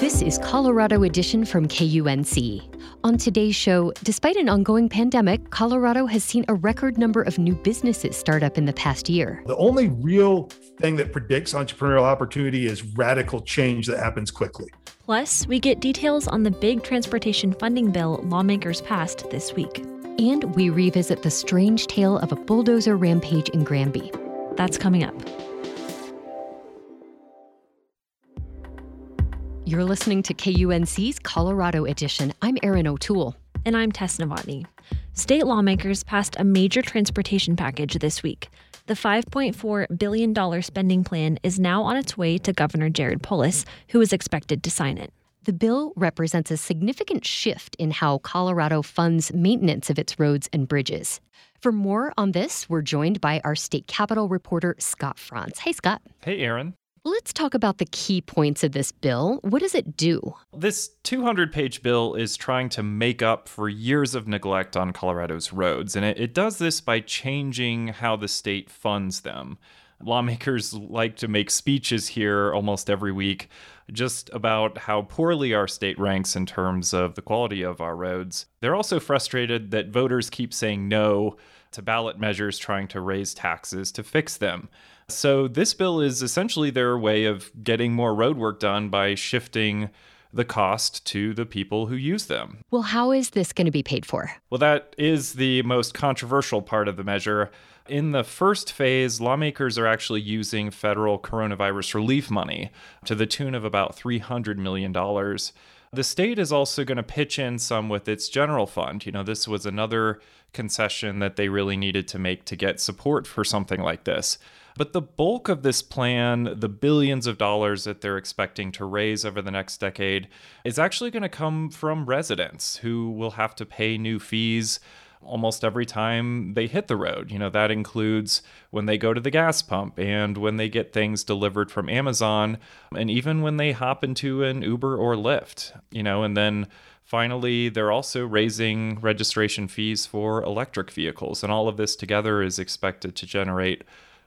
This is Colorado Edition from KUNC. On today's show, despite an ongoing pandemic, Colorado has seen a record number of new businesses start up in the past year. The only real thing that predicts entrepreneurial opportunity is radical change that happens quickly. Plus, we get details on the big transportation funding bill lawmakers passed this week. And we revisit the strange tale of a bulldozer rampage in Granby. That's coming up. You're listening to KUNC's Colorado Edition. I'm Erin O'Toole. And I'm Tess Novotny. State lawmakers passed a major transportation package this week. The $5.4 billion spending plan is now on its way to Governor Jared Polis, who is expected to sign it. The bill represents a significant shift in how Colorado funds maintenance of its roads and bridges. For more on this, we're joined by our state capitol reporter, Scott Franz. Hey, Scott. Hey, Erin. Let's talk about the key points of this bill. What does it do? This 200 page bill is trying to make up for years of neglect on Colorado's roads, and it, it, does this by changing how the state funds them. Lawmakers like to make speeches here almost every week just about how poorly our state ranks in terms of the quality of our roads. They're also frustrated that voters keep saying no to ballot measures trying to raise taxes to fix them. So, this bill is essentially their way of getting more road work done by shifting the cost to the people who use them. Well, how is this going to be paid for? Well, that is the most controversial part of the measure. In the first phase, lawmakers are actually using federal coronavirus relief money to the tune of about $300 million. The state is also going to pitch in some with its general fund. You know, this was another concession that they really needed to make to get support for something like this. But the bulk of this plan, the billions of dollars that they're expecting to raise over the next decade, is actually going to come from residents who will have to pay new fees almost every time they hit the road. You know, that includes when they go to the gas pump and when they get things delivered from Amazon, and even when they hop into an Uber or Lyft, you know, and then finally, they're also raising registration fees for electric vehicles. And all of this together is expected to generate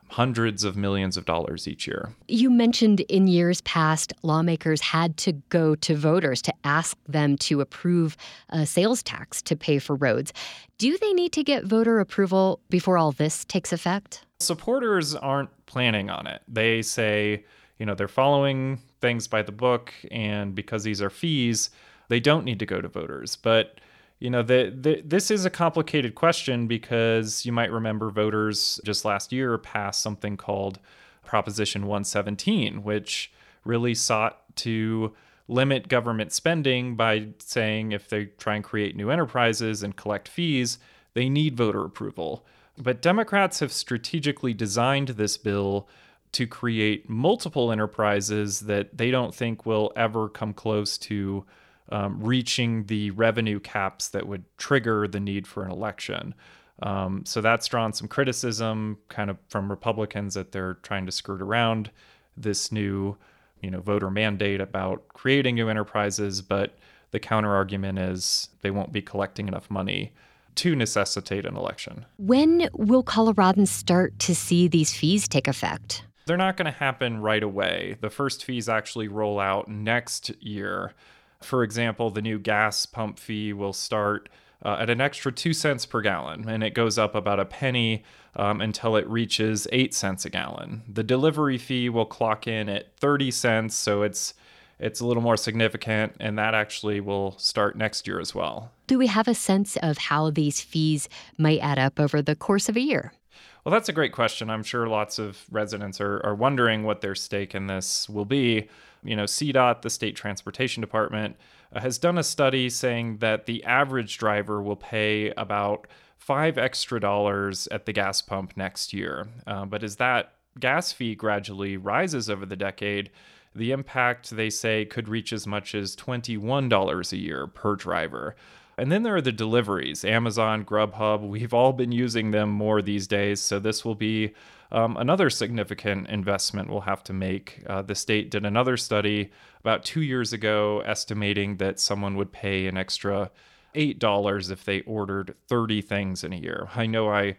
hundreds of millions of dollars each year. You mentioned in years past, lawmakers had to go to voters to ask them to approve a sales tax to pay for roads. Do they need to get voter approval before all this takes effect? Supporters aren't planning on it. They say, you know, they're following things by the book, and because these are fees, they don't need to go to voters. But you know, the, the, this is a complicated question because you might remember voters just last year passed something called Proposition 117, which really sought to limit government spending by saying if they try and create new enterprises and collect fees, they need voter approval. But Democrats have strategically designed this bill to create multiple enterprises that they don't think will ever come close to um, reaching the revenue caps that would trigger the need for an election. Um, so that's drawn some criticism kind of from Republicans that they're trying to skirt around this new, you know, voter mandate about creating new enterprises, but the counter argument is they won't be collecting enough money to necessitate an election. When will Coloradans start to see these fees take effect? They're not going to happen right away. The first fees actually roll out next year. For example, the new gas pump fee will start uh, at an extra two cents per gallon, and it goes up about a penny um, until it reaches eight cents a gallon. The delivery fee will clock in at 30 cents, so it's it's a little more significant, and that actually will start next year as well. Do we have a sense of how these fees might add up over the course of a year? Well, that's a great question. I'm sure lots of residents are, are wondering what their stake in this will be. You know, CDOT, the state transportation department, uh, has done a study saying that the average driver will pay about five extra dollars at the gas pump next year. Uh, but as that gas fee gradually rises over the decade, the impact, they say, could reach as much as $21 a year per driver. And then there are the deliveries Amazon, Grubhub. We've all been using them more these days. So this will be um, another significant investment we'll have to make. Uh, the state did another study about two years ago estimating that someone would pay an extra $8 if they ordered 30 things in a year. I know I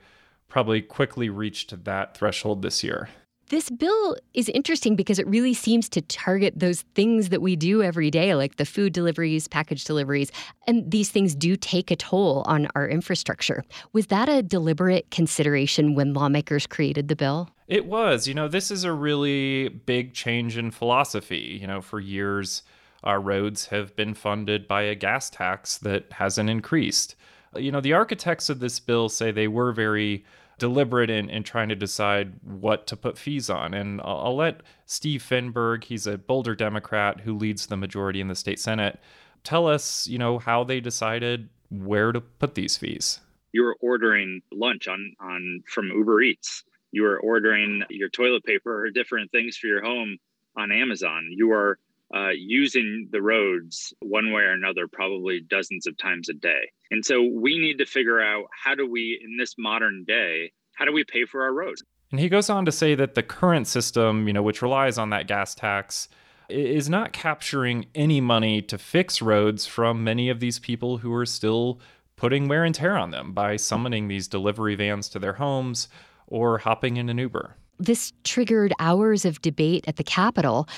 probably quickly reached that threshold this year. This bill is interesting because it really seems to target those things that we do every day, like the food deliveries, package deliveries, and these things do take a toll on our infrastructure. Was that a deliberate consideration when lawmakers created the bill? It was. You know, this is a really big change in philosophy. You know, for years, our roads have been funded by a gas tax that hasn't increased. You know, the architects of this bill say they were very deliberate in, in trying to decide what to put fees on. And I'll, I'll let Steve Fenberg, he's a Boulder Democrat who leads the majority in the state Senate, tell us, you know, how they decided where to put these fees. You were ordering lunch on, on from Uber Eats. You were ordering your toilet paper or different things for your home on Amazon. You are uh, using the roads one way or another, probably dozens of times a day. And so we need to figure out how do we, in this modern day, how do we pay for our roads? And he goes on to say that the current system, you know, which relies on that gas tax, is not capturing any money to fix roads from many of these people who are still putting wear and tear on them by summoning these delivery vans to their homes or hopping in an Uber. This triggered hours of debate at the Capitol.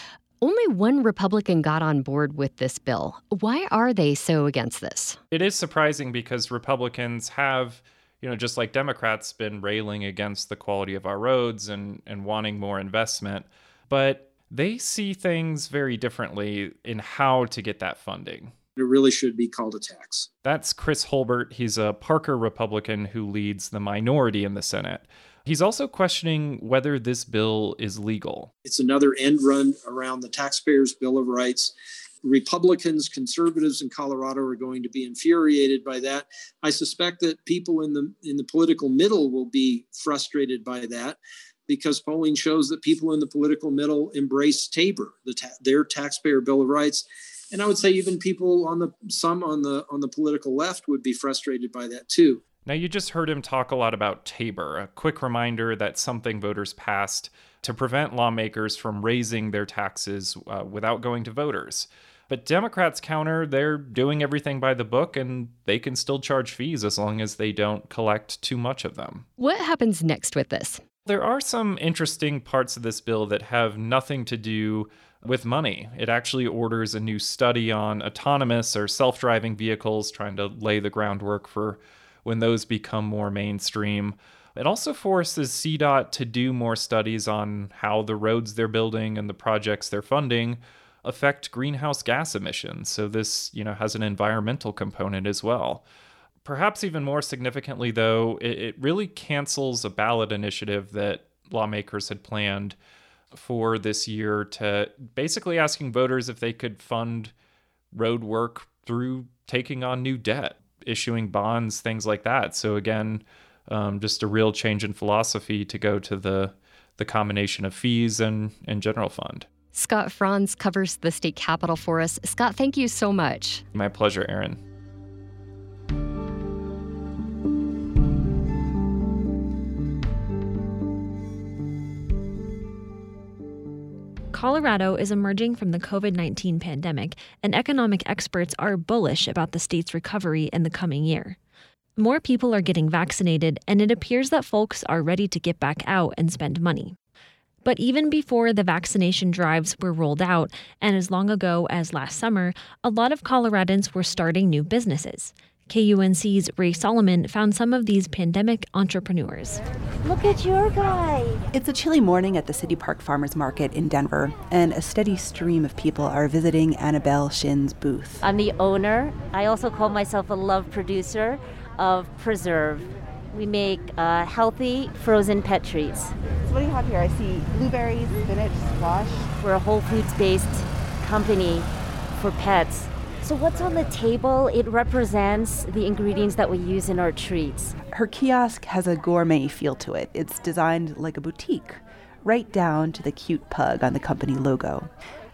Only one Republican got on board with this bill. Why are they so against this? It is surprising because Republicans have, you know, just like Democrats, been railing against the quality of our roads and, and wanting more investment. But they see things very differently in how to get that funding. It really should be called a tax. That's Chris Holbert. He's a Parker Republican who leads the minority in the Senate. He's also questioning whether this bill is legal. It's another end run around the taxpayers' Bill of Rights. Republicans, conservatives in Colorado are going to be infuriated by that. I suspect that people in the in the political middle will be frustrated by that because polling shows that people in the political middle embrace Tabor, the ta- their taxpayer bill of rights. And I would say even people on the some on the on the political left would be frustrated by that too. Now, you just heard him talk a lot about Tabor, a quick reminder that something voters passed to prevent lawmakers from raising their taxes uh, without going to voters. But Democrats counter they're doing everything by the book and they can still charge fees as long as they don't collect too much of them. What happens next with this? There are some interesting parts of this bill that have nothing to do with money. It actually orders a new study on autonomous or self driving vehicles, trying to lay the groundwork for when those become more mainstream. It also forces CDOT to do more studies on how the roads they're building and the projects they're funding affect greenhouse gas emissions. So this, you know, has an environmental component as well. Perhaps even more significantly, though, it, it really cancels a ballot initiative that lawmakers had planned for this year to basically asking voters if they could fund road work through taking on new debt issuing bonds, things like that. So again, um, just a real change in philosophy to go to the the combination of fees and, and general fund. Scott Franz covers the state capitol for us. Scott, thank you so much. My pleasure, Erin. Colorado is emerging from the COVID 19 pandemic, and economic experts are bullish about the state's recovery in the coming year. More people are getting vaccinated, and it appears that folks are ready to get back out and spend money. But even before the vaccination drives were rolled out, and as long ago as last summer, a lot of Coloradans were starting new businesses. KUNC's Rae Solomon found some of these pandemic entrepreneurs. Look at your guy. It's a chilly morning at the City Park Farmers Market in Denver, and a steady stream of people are visiting Annabelle Shin's booth. I'm the owner. I also call myself a love producer of Preserve. We make uh, healthy frozen pet treats. So what do you have here? I see blueberries, spinach, squash. We're a whole foods based company for pets. So, what's on the table? It represents the ingredients that we use in our treats. Her kiosk has a gourmet feel to it. It's designed like a boutique, right down to the cute pug on the company logo.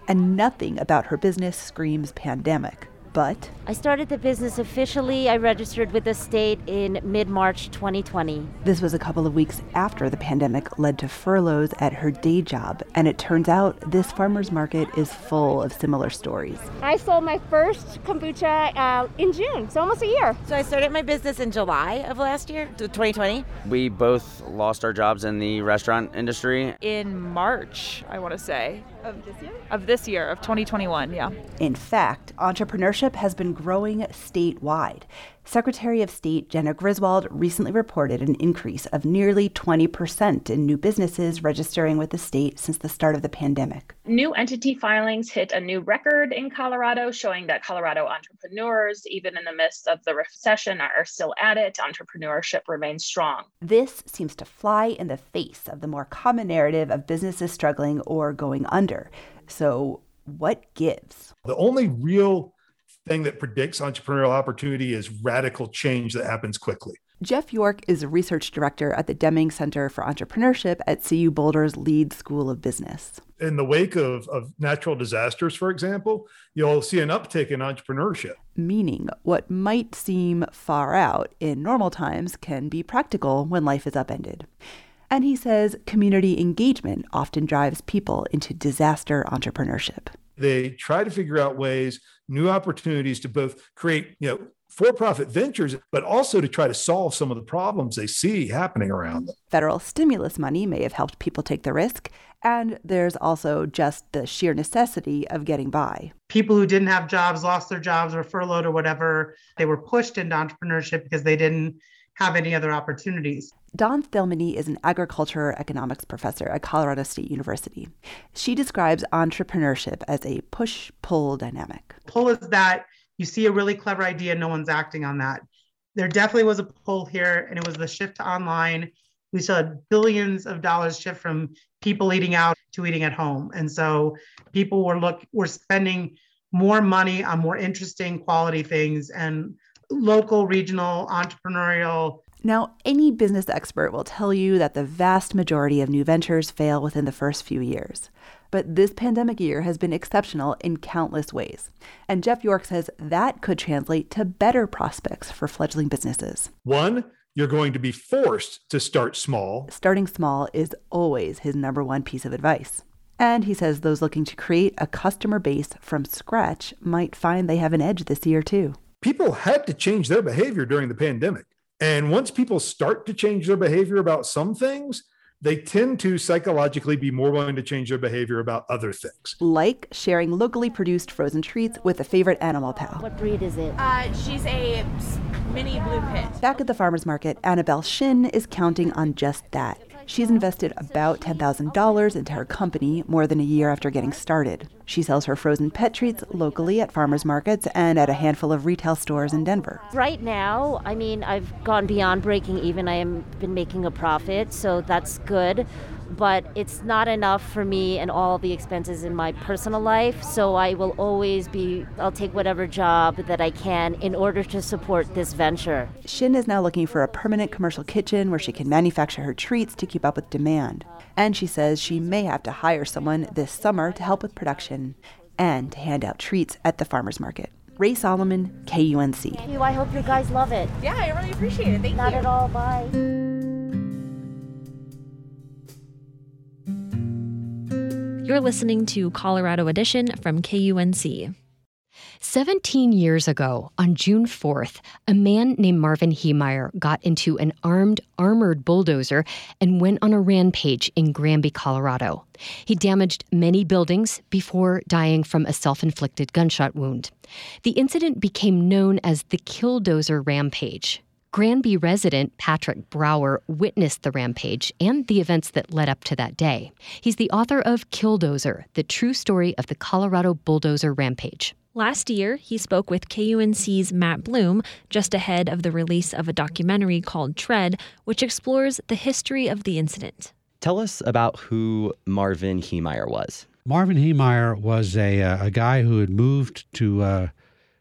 And nothing about her business screams pandemic. But I started the business officially. I registered with the state in mid March 2020. This was a couple of weeks after the pandemic led to furloughs at her day job, and it turns out this farmer's market is full of similar stories. I sold my first kombucha uh, in June, so almost a year. So I started my business in July of last year, 2020. We both lost our jobs in the restaurant industry. In March, I want to say. Of this year? Of this year, of 2021, yeah. In fact, entrepreneurship has been growing statewide. Secretary of State Jena Griswold recently reported an increase of nearly 20% in new businesses registering with the state since the start of the pandemic. New entity filings hit a new record in Colorado, showing that Colorado entrepreneurs, even in the midst of the recession, are still at it. Entrepreneurship remains strong. This seems to fly in the face of the more common narrative of businesses struggling or going under. So, what gives? The only real thing that predicts entrepreneurial opportunity is radical change that happens quickly. Jeff York is a research director at the Deming Center for Entrepreneurship at CU Boulder's Leeds School of Business. In the wake of, of natural disasters, for example, you'll see an uptick in entrepreneurship. Meaning, what might seem far out in normal times can be practical when life is upended. And he says community engagement often drives people into disaster entrepreneurship. They try to figure out ways, new opportunities to both create, you know, for-profit ventures, but also to try to solve some of the problems they see happening around them. Federal stimulus money may have helped people take the risk, and there's also just the sheer necessity of getting by. People who didn't have jobs, lost their jobs, were furloughed or whatever, they were pushed into entrepreneurship because they didn't have any other opportunities. Dawn Thilmany is an agriculture economics professor at Colorado State University. She describes entrepreneurship as a push pull dynamic. Pull is that you see a really clever idea, no one's acting on that. There definitely was a pull here, and it was the shift to online. We saw billions of dollars shift from people eating out to eating at home. And so people were look were spending more money on more interesting quality things and local, regional, entrepreneurial. Now, any business expert will tell you that the vast majority of new ventures fail within the first few years. But this pandemic year has been exceptional in countless ways. And Jeff York says that could translate to better prospects for fledgling businesses. One, you're going to be forced to start small. Starting small is always his number one piece of advice. And he says those looking to create a customer base from scratch might find they have an edge this year, too people had to change their behavior during the pandemic. And once people start to change their behavior about some things, they tend to psychologically be more willing to change their behavior about other things. Like sharing locally produced frozen treats with a favorite animal pal. What breed is it? Uh, she's a mini blue pit. Back at the farmer's market, Annabelle Shin is counting on just that. She's invested about $10,000 into her company more than a year after getting started. She sells her frozen pet treats locally at farmers markets and at a handful of retail stores in Denver. Right now, I mean, I've gone beyond breaking even. I am been making a profit, so that's good but it's not enough for me and all the expenses in my personal life. So I will always be, I'll take whatever job that I can in order to support this venture. Shin is now looking for a permanent commercial kitchen where she can manufacture her treats to keep up with demand. And she says she may have to hire someone this summer to help with production and to hand out treats at the farmer's market. Rae Solomon, KUNC. Thank you. I hope you guys love it. Yeah, I really appreciate it. Thank Not you. Not at all. Bye. You're listening to Colorado Edition from KUNC. 17 years ago, on June 4th, a man named Marvin Heemeyer got into an armed, armored bulldozer and went on a rampage in Granby, Colorado. He damaged many buildings before dying from a self inflicted gunshot wound. The incident became known as the Killdozer Rampage. Granby resident Patrick Brower witnessed the rampage and the events that led up to that day. He's the author of Killdozer, the true story of the Colorado bulldozer rampage. Last year, he spoke with KUNC's Matt Bloom just ahead of the release of a documentary called Tread, which explores the history of the incident. Tell us about who Marvin Heemeyer was. Marvin Heemeyer was a, uh, a guy who had moved to uh,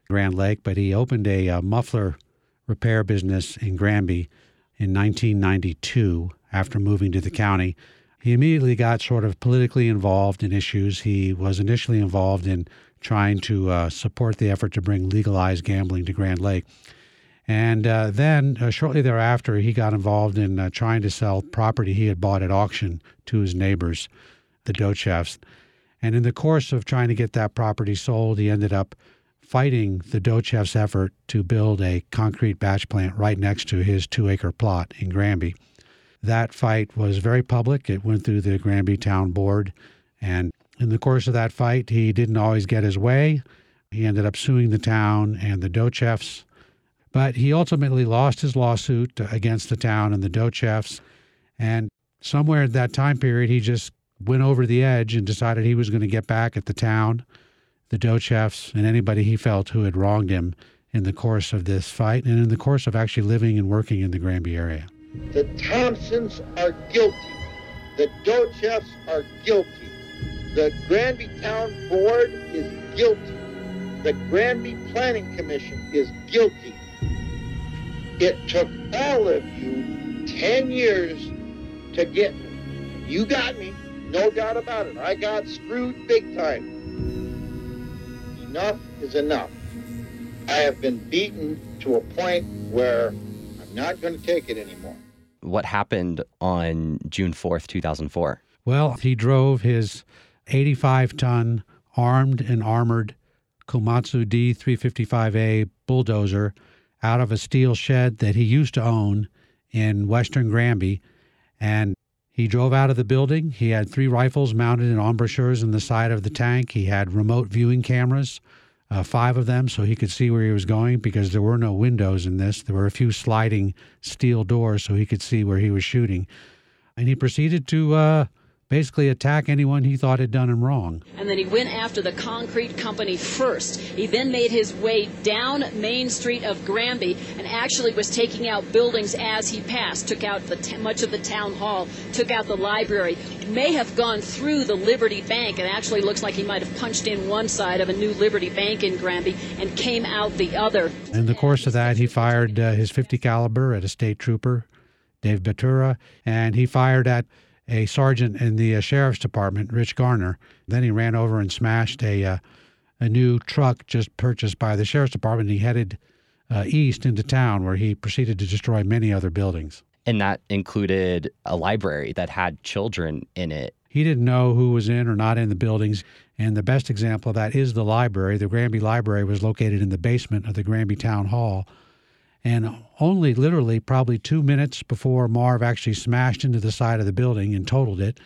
Grand Lake, but he opened a, a muffler repair business in Granby in 1992 after moving to the county. he immediately got sort of politically involved in issues. He was initially involved in trying to uh, support the effort to bring legalized gambling to Grand Lake. And uh, then, uh, shortly thereafter, he got involved in uh, trying to sell property he had bought at auction to his neighbors, the Docheffs. And in the course of trying to get that property sold, he ended up fighting the Docheffs' effort to build a concrete batch plant right next to his two acre plot in Granby. That fight was very public. It went through the Granby Town Board. And in the course of that fight, he didn't always get his way. He ended up suing the town and the Docheffs. But he ultimately lost his lawsuit against the town and the Docheffs. And somewhere in that time period, he just went over the edge and decided he was going to get back at the town, the Docheffs, and anybody he felt who had wronged him in the course of this fight and in the course of actually living and working in the Granby area. The Thompsons are guilty. The Docheffs are guilty. The Granby Town Board is guilty. The Granby Planning Commission is guilty. It took all of you 10 years to get me. You got me, no doubt about it. I got screwed big time. Enough is enough. I have been beaten to a point where I'm not going to take it anymore. What happened on June 4th, 2004? Well, he drove his 85 ton armed and armored Komatsu D355A bulldozer out of a steel shed that he used to own in Western Granby. And he drove out of the building. He had three rifles mounted in embrasures in the side of the tank. He had remote viewing cameras, uh, five of them, so he could see where he was going because there were no windows in this. There were a few sliding steel doors so he could see where he was shooting. And he proceeded to uh, basically attack anyone he thought had done him wrong. And then he went after the concrete company first. He then made his way down Main Street of Granby and actually was taking out buildings as he passed. Took out the t- much of the town hall, took out the library, may have gone through the Liberty Bank. It actually looks like he might have punched in one side of a new Liberty Bank in Granby and came out the other. In the course of that, he fired uh, his 50 caliber at a state trooper, Dave Batura, and he fired at a sergeant in the uh, sheriff's department, Rich Garner. Then he ran over and smashed a uh, a new truck just purchased by the sheriff's department. He headed uh, east into town, where he proceeded to destroy many other buildings. And that included a library that had children in it. He didn't know who was in or not in the buildings. And the best example of that is the library. The Granby Library was located in the basement of the Granby Town Hall. And only literally probably two minutes before Marv actually smashed into the side of the building and totaled it,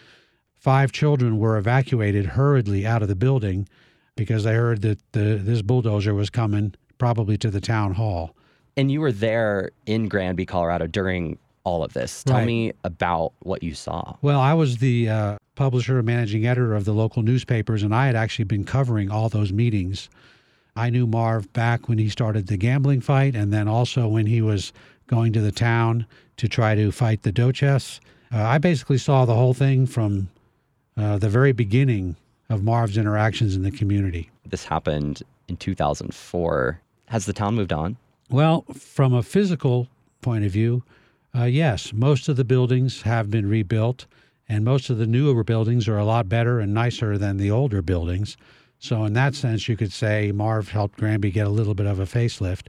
five children were evacuated hurriedly out of the building because they heard that the, this bulldozer was coming probably to the town hall. And you were there in Granby, Colorado during all of this. Tell Right. me about what you saw. Well, I was the uh, publisher and managing editor of the local newspapers, and I had actually been covering all those meetings. I knew Marv back when he started the gambling fight, and then also when he was going to the town to try to fight the Docheffs. Uh, I basically saw the whole thing from uh, the very beginning of Marv's interactions in the community. This happened in 2004. Has the town moved on? Well, from a physical point of view, uh, yes, most of the buildings have been rebuilt, and most of the newer buildings are a lot better and nicer than the older buildings. So, in that sense, you could say Marv helped Granby get a little bit of a facelift.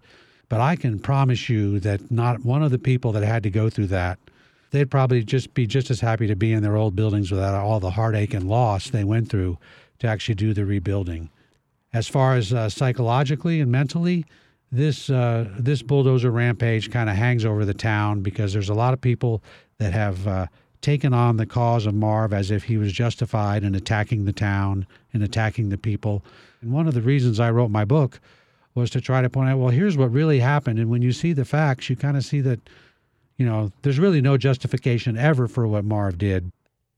But I can promise you that not one of the people that had to go through that, they'd probably just be just as happy to be in their old buildings without all the heartache and loss they went through to actually do the rebuilding. As far as uh, psychologically and mentally, this uh, this bulldozer rampage kind of hangs over the town because there's a lot of people that have uh, taken on the cause of Marv as if he was justified in attacking the town and attacking the people. And one of the reasons I wrote my book was to try to point out, well, here's what really happened. And when you see the facts, you kind of see that, you know, there's really no justification ever for what Marv did.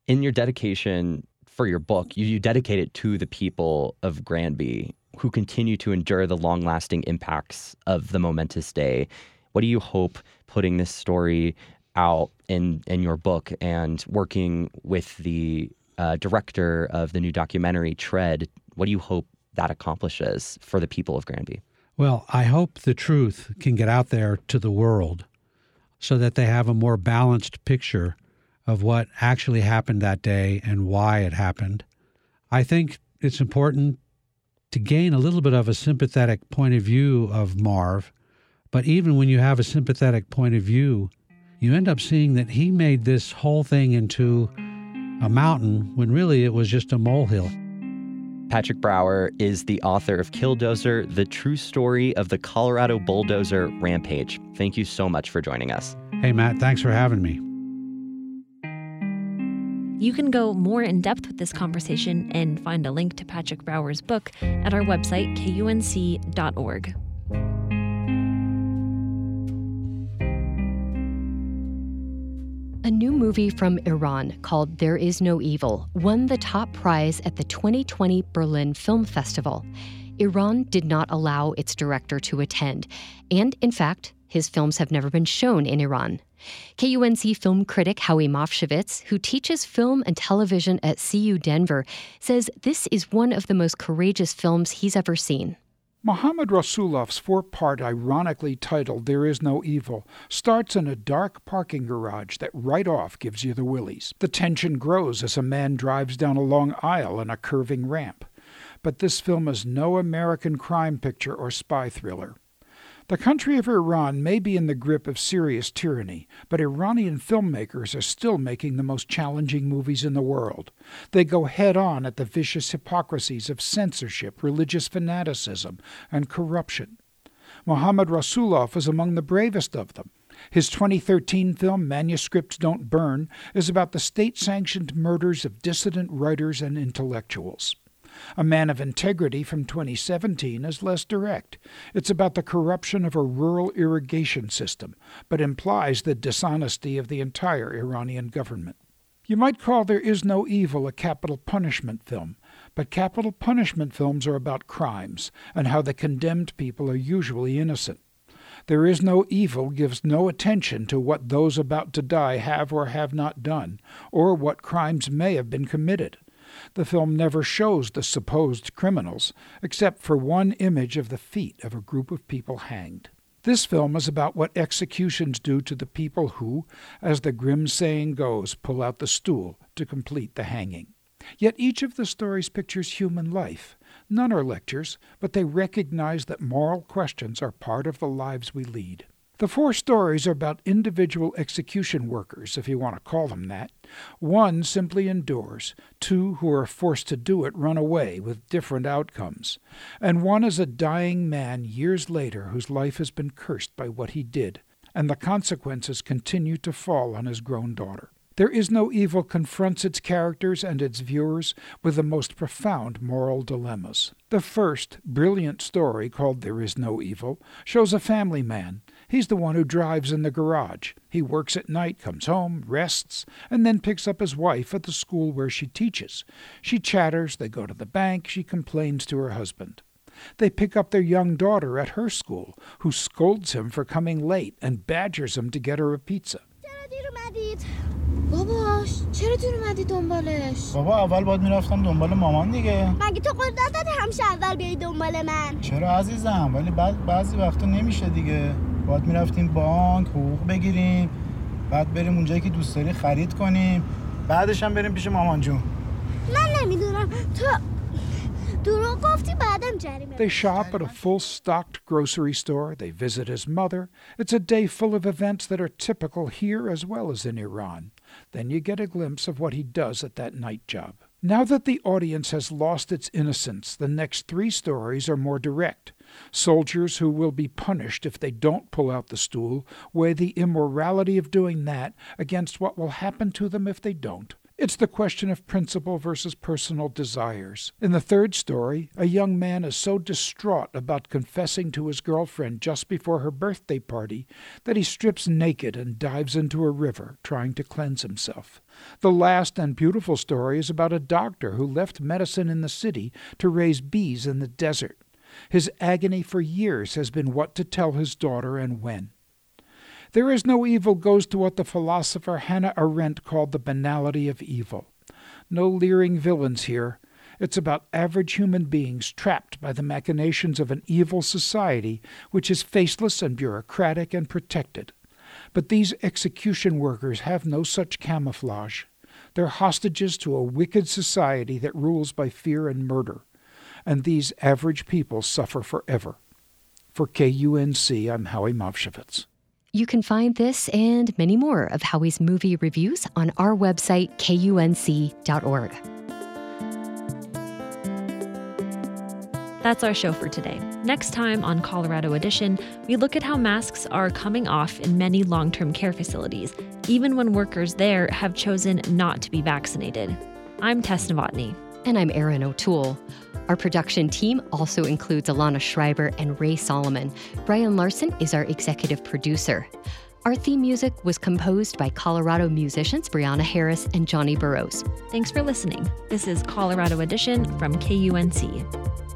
In your dedication for your book, you, you dedicate it to the people of Granby who continue to endure the long lasting impacts of the momentous day. What do you hope putting this story out in, in your book and working with the uh, director of the new documentary, Tread? What do you hope that accomplishes for the people of Granby? Well, I hope the truth can get out there to the world so that they have a more balanced picture of what actually happened that day and why it happened. I think it's important to gain a little bit of a sympathetic point of view of Marv. But even when you have a sympathetic point of view, you end up seeing that he made this whole thing into a mountain when really it was just a molehill. Patrick Brower is the author of Killdozer, the true story of the Colorado bulldozer rampage. Thank you so much for joining us. Hey, Matt, thanks for having me. You can go more in depth with this conversation and find a link to Patrick Brower's book at our website, kunc.org. movie from Iran called There Is No Evil won the top prize at the 2020 Berlin Film Festival. Iran did not allow its director to attend, and in fact, his films have never been shown in Iran. KUNC film critic Howie Movshovitz, who teaches film and television at CU Denver, says this is one of the most courageous films he's ever seen. Mohammad Rasoulof's four part, ironically titled There Is No Evil, starts in a dark parking garage that right off gives you the willies. The tension grows as a man drives down a long aisle in a curving ramp. But this film is no American crime picture or spy thriller. The country of Iran may be in the grip of serious tyranny, but Iranian filmmakers are still making the most challenging movies in the world. They go head on at the vicious hypocrisies of censorship, religious fanaticism, and corruption. Mohammad Rasoulof is among the bravest of them. His 2013 film, Manuscripts Don't Burn, is about the state sanctioned murders of dissident writers and intellectuals. A Man of Integrity from 2017 is less direct. It's about the corruption of a rural irrigation system, but implies the dishonesty of the entire Iranian government. You might call There Is No Evil a capital punishment film, but capital punishment films are about crimes and how the condemned people are usually innocent. There is no evil gives no attention to what those about to die have or have not done, or what crimes may have been committed. The film never shows the supposed criminals, except for one image of the feet of a group of people hanged. This film is about what executions do to the people who, as the grim saying goes, pull out the stool to complete the hanging. Yet each of the stories pictures human life. None are lectures, but they recognize that moral questions are part of the lives we lead. The four stories are about individual execution workers, if you want to call them that. One simply endures, two who are forced to do it run away with different outcomes, and one is a dying man years later whose life has been cursed by what he did, and the consequences continue to fall on his grown daughter. There is no evil confronts its characters and its viewers with the most profound moral dilemmas. The first, brilliant story, called There Is No Evil, shows a family man He's the one who drives in the garage. He works at night, comes home, rests, and then picks up his wife at the school where she teaches. She chatters, they go to the bank, she complains to her husband. They pick up their young daughter at her school, who scolds him for coming late and badgers him to get her a pizza. بابا چرا دیر اومدی دنبالش بابا اول باید میرفتم دنبال مامان دیگه مگه تو قول دادی همیشه اول بیای دنبال من چرا عزیزم ولی بعد بعضی وقتا نمیشه دیگه باید میرفتیم بانک حقوق بگیریم بعد بریم اونجایی که دوست داری خرید کنیم بعدش هم بریم پیش مامان جون من نمیدونم تو دروغ گفتی بعدم جریمه They shop at a full-stocked grocery store. They visit his mother. It's a day full of events that are typical here as well as in Iran. Then you get a glimpse of what he does at that night job. Now that the audience has lost its innocence, the next three stories are more direct. Soldiers who will be punished if they don't pull out the stool weigh the immorality of doing that against what will happen to them if they don't. It's the question of principle versus personal desires. In the third story, a young man is so distraught about confessing to his girlfriend just before her birthday party that he strips naked and dives into a river, trying to cleanse himself. The last and beautiful story is about a doctor who left medicine in the city to raise bees in the desert. His agony for years has been what to tell his daughter and when. There is no evil goes to what the philosopher Hannah Arendt called the banality of evil. No leering villains here. It's about average human beings trapped by the machinations of an evil society which is faceless and bureaucratic and protected. But these execution workers have no such camouflage. They're hostages to a wicked society that rules by fear and murder. And these average people suffer forever. For KUNC, I'm Howie Movshovitz. You can find this and many more of Howie's movie reviews on our website, kunc.org. That's our show for today. Next time on Colorado Edition, we look at how masks are coming off in many long term care facilities, even when workers there have chosen not to be vaccinated. I'm Tess Novotny. And I'm Erin O'Toole. Our production team also includes Alana Schreiber and Rae Solomon. Brian Larson is our executive producer. Our theme music was composed by Colorado musicians Brianna Harris and Johnny Burrows. Thanks for listening. This is Colorado Edition from KUNC.